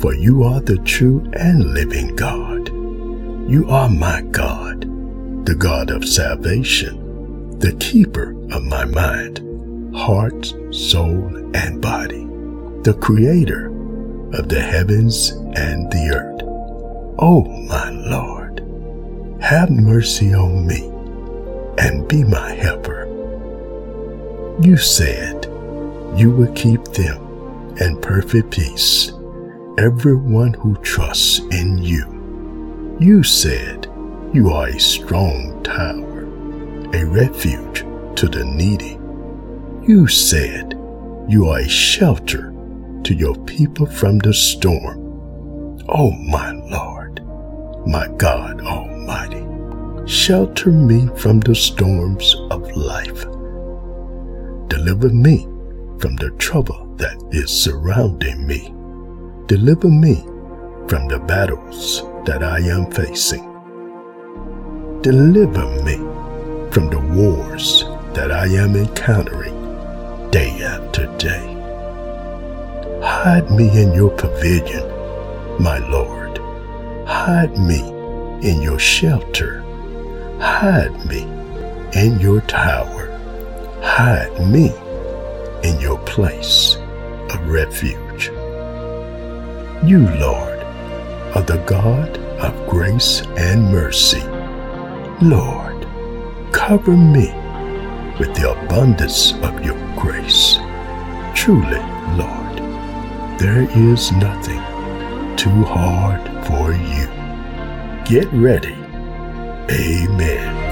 for you are the true and living God. You are my God, the God of salvation, the keeper of my mind, heart, soul, and body, the creator of the heavens and the earth. Oh, my Lord, have mercy on me and be my helper. You said you would keep them in perfect peace, everyone who trusts in you. You said you are a strong tower, a refuge to the needy. You said you are a shelter to your people from the storm. Oh, my Lord, my God Almighty, shelter me from the storms of life. Deliver me from the trouble that is surrounding me. Deliver me from the battles that I am facing. Deliver me from the wars that I am encountering day after day. Hide me in your pavilion, my Lord. Hide me in your shelter. Hide me in your tower. Hide me in your place of refuge. You, Lord, are the God of grace and mercy. Lord, cover me with the abundance of your grace. Truly, Lord, there is nothing too hard for you. Get ready. Amen.